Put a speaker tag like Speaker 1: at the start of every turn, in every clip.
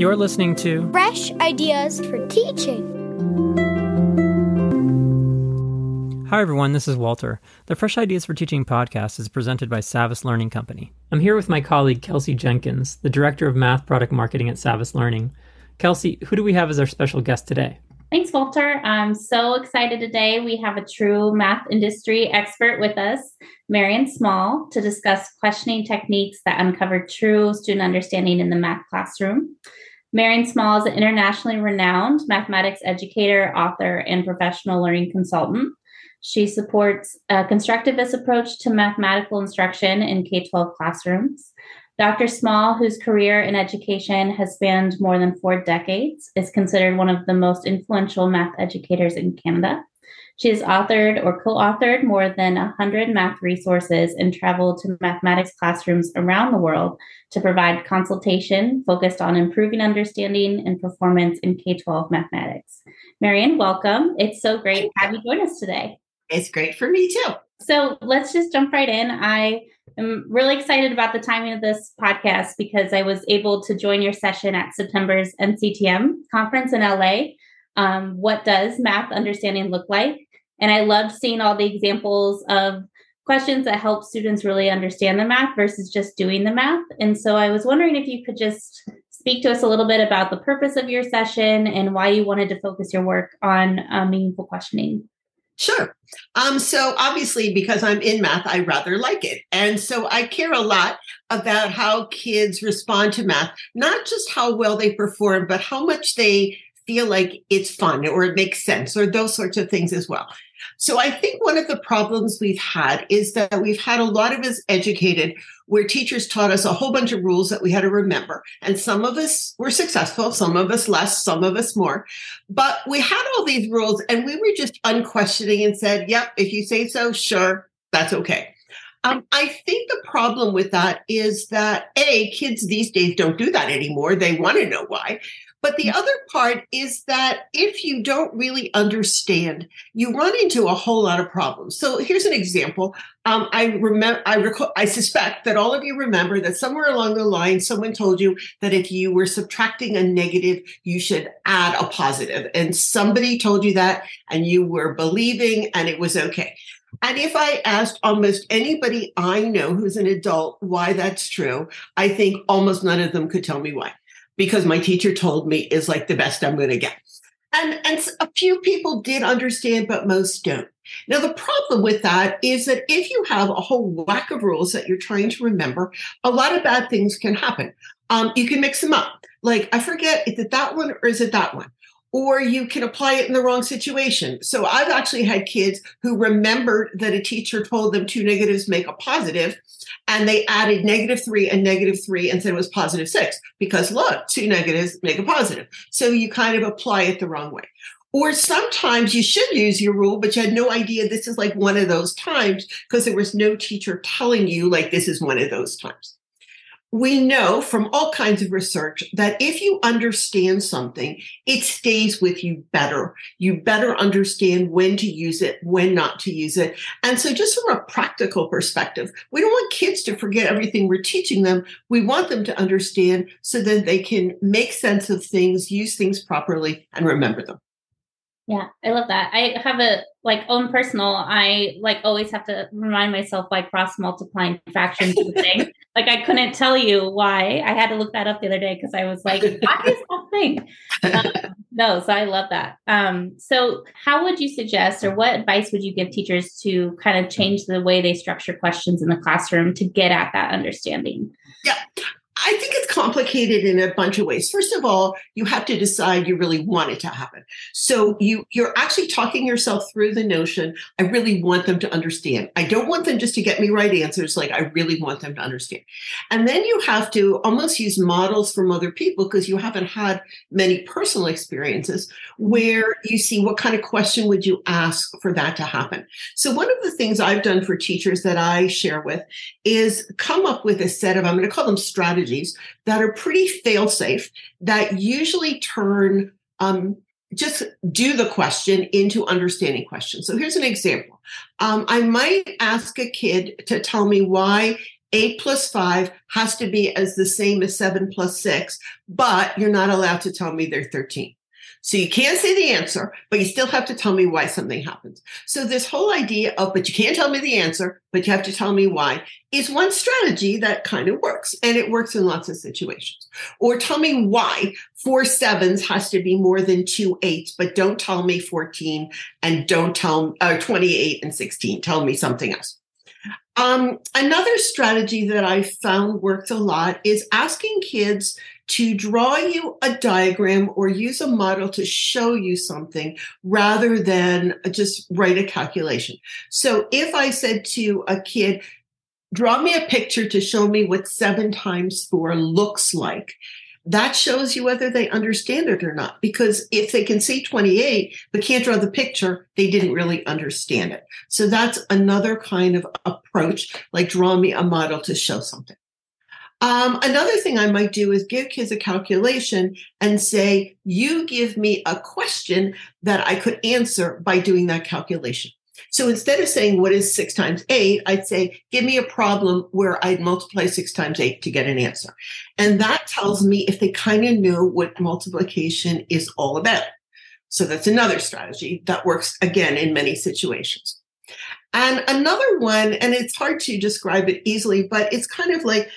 Speaker 1: You're listening to
Speaker 2: Fresh Ideas for Teaching.
Speaker 1: Hi, everyone. This is Walter. The Fresh Ideas for Teaching podcast is presented by Savvas Learning Company. I'm here with my colleague, Kelsey Jenkins, the Director of Math Product Marketing at Savvas Learning. Kelsey, who do we have as our special guest today?
Speaker 3: Thanks, Walter. I'm so excited today. We have a true math industry expert with us, Marian Small, to discuss questioning techniques that uncover true student understanding in the math classroom. Marian Small is an internationally renowned mathematics educator, author, and professional learning consultant. She supports a constructivist approach to mathematical instruction in K 12 classrooms. Dr. Small, whose career in education has spanned more than four decades, is considered one of the most influential math educators in Canada. She has authored or co authored more than 100 math resources and traveled to mathematics classrooms around the world to provide consultation focused on improving understanding and performance in K 12 mathematics. Marian, welcome. It's so great to have you join us today.
Speaker 4: It's great for me too.
Speaker 3: So let's just jump right in. I am really excited about the timing of this podcast because I was able to join your session at September's NCTM conference in LA. Um, what does math understanding look like? And I loved seeing all the examples of questions that help students really understand the math versus just doing the math. And so I was wondering if you could just speak to us a little bit about the purpose of your session and why you wanted to focus your work on uh, meaningful questioning.
Speaker 4: Sure. Um, so obviously, because I'm in math, I rather like it. And so I care a lot about how kids respond to math, not just how well they perform, but how much they feel like it's fun or it makes sense or those sorts of things as well. So I think one of the problems we've had is that we've had a lot of us educated where teachers taught us a whole bunch of rules that we had to remember. And some of us were successful, some of us less, some of us more. But we had all these rules and we were just unquestioning and said, yep, if you say so, sure, that's okay. Um, I think the problem with that is that A, kids these days don't do that anymore. They want to know why. But the other part is that if you don't really understand, you run into a whole lot of problems. So here's an example. Um, I remember, I recall, I suspect that all of you remember that somewhere along the line, someone told you that if you were subtracting a negative, you should add a positive, and somebody told you that, and you were believing, and it was okay. And if I asked almost anybody I know who's an adult why that's true, I think almost none of them could tell me why because my teacher told me is like the best I'm going to get. And, and a few people did understand, but most don't. Now, the problem with that is that if you have a whole whack of rules that you're trying to remember, a lot of bad things can happen. Um, you can mix them up. Like, I forget, is it that one or is it that one? Or you can apply it in the wrong situation. So I've actually had kids who remembered that a teacher told them two negatives make a positive, and they added negative three and negative three and said it was positive six because look, two negatives make a positive. So you kind of apply it the wrong way. Or sometimes you should use your rule, but you had no idea this is like one of those times because there was no teacher telling you like this is one of those times we know from all kinds of research that if you understand something, it stays with you better. You better understand when to use it, when not to use it. And so, just from a practical perspective, we don't want kids to forget everything we're teaching them. We want them to understand so that they can make sense of things, use things properly, and remember them.
Speaker 3: Yeah, I love that. I have a like own personal. I like always have to remind myself why cross multiplying fractions is a thing. like I couldn't tell you why. I had to look that up the other day because I was like, why is that thing? Um, no, so I love that. Um, so how would you suggest, or what advice would you give teachers to kind of change the way they structure questions in the classroom to get at that understanding?
Speaker 4: Yeah, I think it's complicated in a bunch of ways. First of all, you have to decide you really want it to happen. So you you're actually talking yourself through the notion, I really want them to understand. I don't want them just to get me right answers, like I really want them to understand. And then you have to almost use models from other people because you haven't had many personal experiences where you see what kind of question would you ask for that to happen. So one of the things I've done for teachers that I share with is come up with a set of I'm going to call them strategies strategies that are pretty fail safe that usually turn um, just do the question into understanding questions. So here's an example. Um, I might ask a kid to tell me why eight plus five has to be as the same as seven plus six, but you're not allowed to tell me they're 13. So you can't say the answer, but you still have to tell me why something happens. So this whole idea of, but you can't tell me the answer, but you have to tell me why is one strategy that kind of works. And it works in lots of situations. Or tell me why four sevens has to be more than two eights, but don't tell me 14 and don't tell uh, 28 and 16. Tell me something else. Um, another strategy that I found works a lot is asking kids to draw you a diagram or use a model to show you something rather than just write a calculation. So if I said to a kid, draw me a picture to show me what seven times four looks like, that shows you whether they understand it or not. Because if they can see 28, but can't draw the picture, they didn't really understand it. So that's another kind of approach, like draw me a model to show something. Um, another thing I might do is give kids a calculation and say, you give me a question that I could answer by doing that calculation. So instead of saying, what is six times eight? I'd say, give me a problem where I'd multiply six times eight to get an answer. And that tells me if they kind of know what multiplication is all about. So that's another strategy that works again in many situations. And another one, and it's hard to describe it easily, but it's kind of like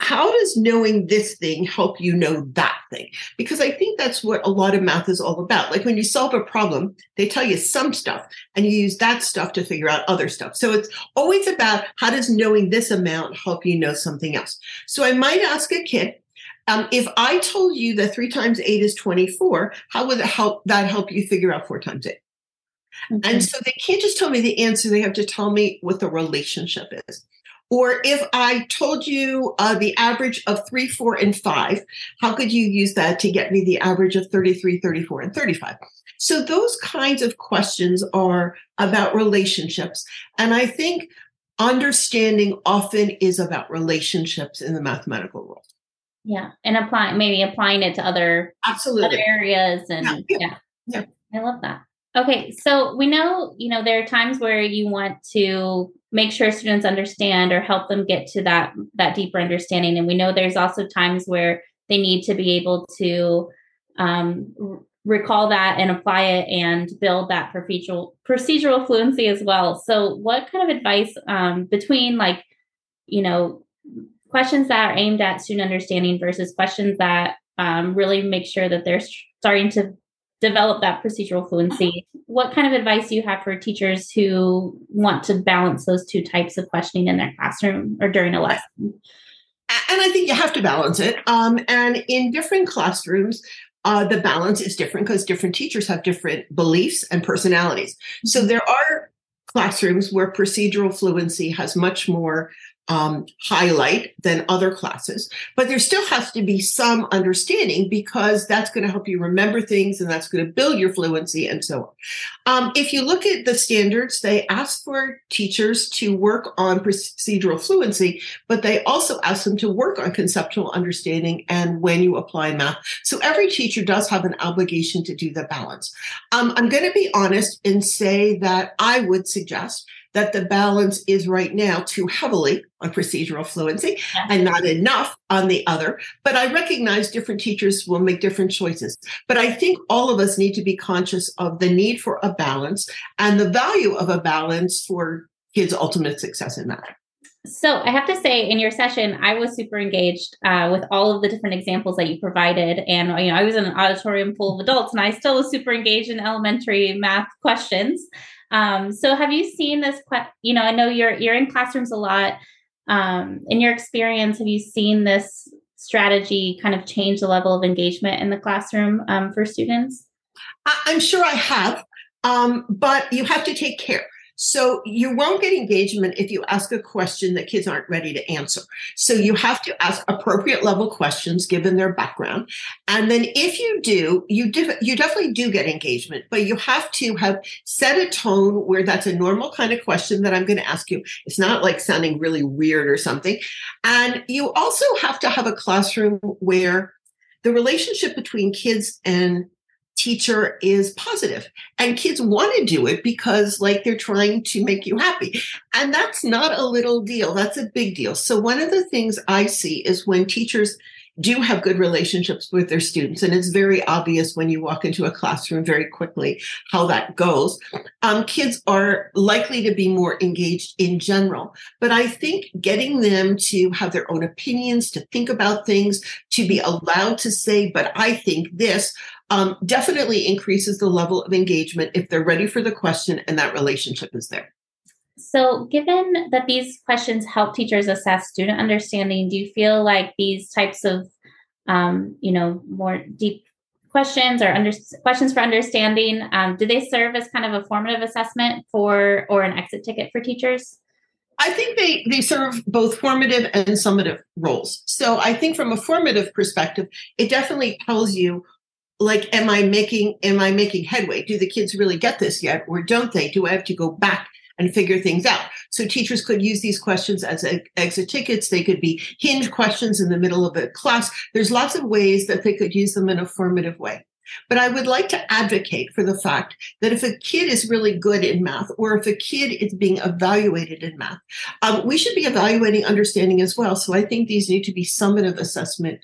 Speaker 4: how does knowing this thing help you know that thing? Because I think that's what a lot of math is all about. Like when you solve a problem, they tell you some stuff and you use that stuff to figure out other stuff. So it's always about how does knowing this amount help you know something else? So I might ask a kid, um, if I told you that three times eight is 24, how would that help, that help you figure out four times 8 mm-hmm. And so they can't just tell me the answer, they have to tell me what the relationship is. Or if I told you uh, the average of three, four, and five, how could you use that to get me the average of 33, 34, and 35? So those kinds of questions are about relationships. And I think understanding often is about relationships in the mathematical world.
Speaker 3: Yeah. And applying, maybe applying it to other,
Speaker 4: Absolutely.
Speaker 3: other areas. And yeah.
Speaker 4: yeah.
Speaker 3: yeah. I love that. Okay, so we know, you know, there are times where you want to make sure students understand or help them get to that that deeper understanding, and we know there's also times where they need to be able to um, r- recall that and apply it and build that procedural procedural fluency as well. So, what kind of advice um, between like, you know, questions that are aimed at student understanding versus questions that um, really make sure that they're starting to develop that procedural fluency. What kind of advice do you have for teachers who want to balance those two types of questioning in their classroom or during a lesson?
Speaker 4: And I think you have to balance it. Um, and in different classrooms, uh, the balance is different because different teachers have different beliefs and personalities. So mm-hmm. there are classrooms where procedural fluency has much more um, highlight than other classes, but there still has to be some understanding because that's going to help you remember things and that's going to build your fluency and so on. Um, if you look at the standards, they ask for teachers to work on procedural fluency, but they also ask them to work on conceptual understanding and when you apply math. So every teacher does have an obligation to do the balance. Um, I'm going to be honest and say that I would suggest that the balance is right now too heavily on procedural fluency and not enough on the other. But I recognize different teachers will make different choices. But I think all of us need to be conscious of the need for a balance and the value of a balance for kids' ultimate success in math.
Speaker 3: So I have to say, in your session, I was super engaged uh, with all of the different examples that you provided, and you know, I was in an auditorium full of adults, and I still was super engaged in elementary math questions. Um, so have you seen this? You know, I know you're you're in classrooms a lot. Um, in your experience, have you seen this strategy kind of change the level of engagement in the classroom um, for students?
Speaker 4: I'm sure I have, um, but you have to take care. So you won't get engagement if you ask a question that kids aren't ready to answer. So you have to ask appropriate level questions given their background. And then if you do, you def- you definitely do get engagement, but you have to have set a tone where that's a normal kind of question that I'm going to ask you. It's not like sounding really weird or something. And you also have to have a classroom where the relationship between kids and teacher is positive and kids want to do it because like they're trying to make you happy and that's not a little deal that's a big deal so one of the things i see is when teachers do have good relationships with their students. And it's very obvious when you walk into a classroom very quickly how that goes. Um, kids are likely to be more engaged in general. But I think getting them to have their own opinions, to think about things, to be allowed to say, but I think this, um, definitely increases the level of engagement if they're ready for the question and that relationship is there.
Speaker 3: So, given that these questions help teachers assess student understanding, do you feel like these types of, um, you know, more deep questions or under, questions for understanding, um, do they serve as kind of a formative assessment for or an exit ticket for teachers?
Speaker 4: I think they they serve both formative and summative roles. So I think from a formative perspective, it definitely tells you like am I making am I making headway? Do the kids really get this yet or don't they? Do I have to go back and figure things out. So teachers could use these questions as exit tickets. They could be hinge questions in the middle of a class. There's lots of ways that they could use them in a formative way. But I would like to advocate for the fact that if a kid is really good in math, or if a kid is being evaluated in math, um, we should be evaluating understanding as well. So I think these need to be summative assessment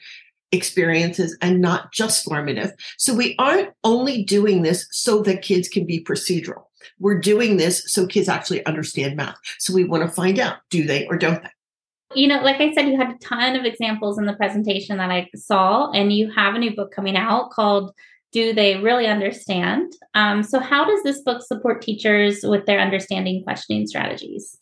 Speaker 4: experiences and not just formative. So we aren't only doing this so that kids can be procedural. We're doing this so kids actually understand math. So we want to find out do they or don't they?
Speaker 3: You know, like I said, you had a ton of examples in the presentation that I saw, and you have a new book coming out called Do They Really Understand? Um, so, how does this book support teachers with their understanding questioning strategies?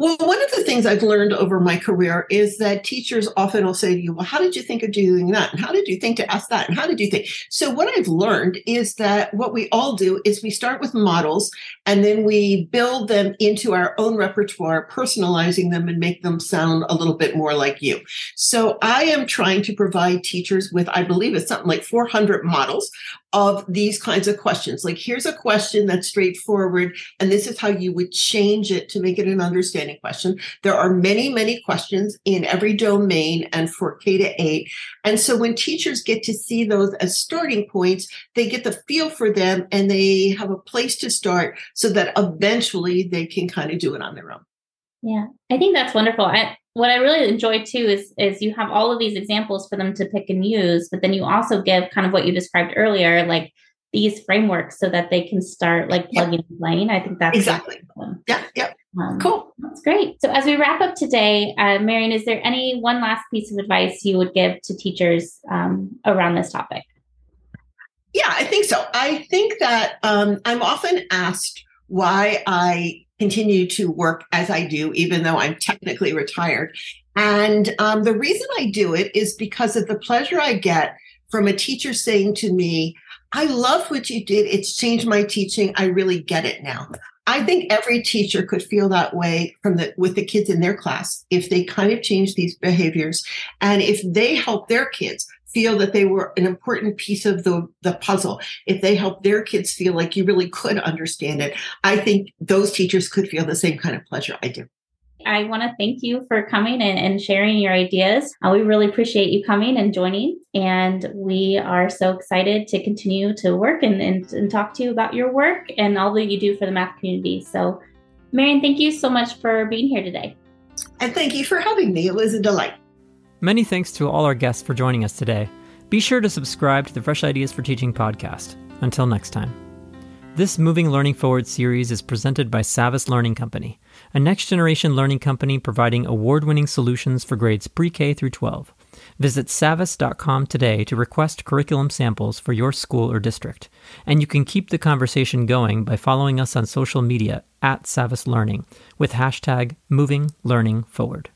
Speaker 4: Well, one of the things I've learned over my career is that teachers often will say to you, Well, how did you think of doing that? And how did you think to ask that? And how did you think? So, what I've learned is that what we all do is we start with models and then we build them into our own repertoire, personalizing them and make them sound a little bit more like you. So, I am trying to provide teachers with, I believe it's something like 400 models of these kinds of questions. Like, here's a question that's straightforward, and this is how you would change it to make it an understanding question. There are many, many questions in every domain and for K to eight. And so when teachers get to see those as starting points, they get the feel for them and they have a place to start so that eventually they can kind of do it on their own.
Speaker 3: Yeah, I think that's wonderful. I, what I really enjoy too is is you have all of these examples for them to pick and use, but then you also give kind of what you described earlier, like these frameworks so that they can start like plugging and playing. I think that's
Speaker 4: exactly. Yeah, yeah. Um, cool.
Speaker 3: That's great. So as we wrap up today, uh, Marian, is there any one last piece of advice you would give to teachers um, around this topic?
Speaker 4: Yeah, I think so. I think that um, I'm often asked why I continue to work as I do, even though I'm technically retired. And um, the reason I do it is because of the pleasure I get from a teacher saying to me, I love what you did. It's changed my teaching. I really get it now. I think every teacher could feel that way from the with the kids in their class if they kind of change these behaviors and if they help their kids feel that they were an important piece of the, the puzzle, if they help their kids feel like you really could understand it, I think those teachers could feel the same kind of pleasure I do.
Speaker 3: I want to thank you for coming and, and sharing your ideas. Uh, we really appreciate you coming and joining. And we are so excited to continue to work and, and, and talk to you about your work and all that you do for the math community. So, Marian, thank you so much for being here today.
Speaker 4: And thank you for having me. It was a delight.
Speaker 1: Many thanks to all our guests for joining us today. Be sure to subscribe to the Fresh Ideas for Teaching podcast. Until next time. This Moving Learning Forward series is presented by Savvas Learning Company, a next generation learning company providing award winning solutions for grades pre K through 12. Visit savvas.com today to request curriculum samples for your school or district. And you can keep the conversation going by following us on social media at Savvas Learning with hashtag Moving Learning Forward.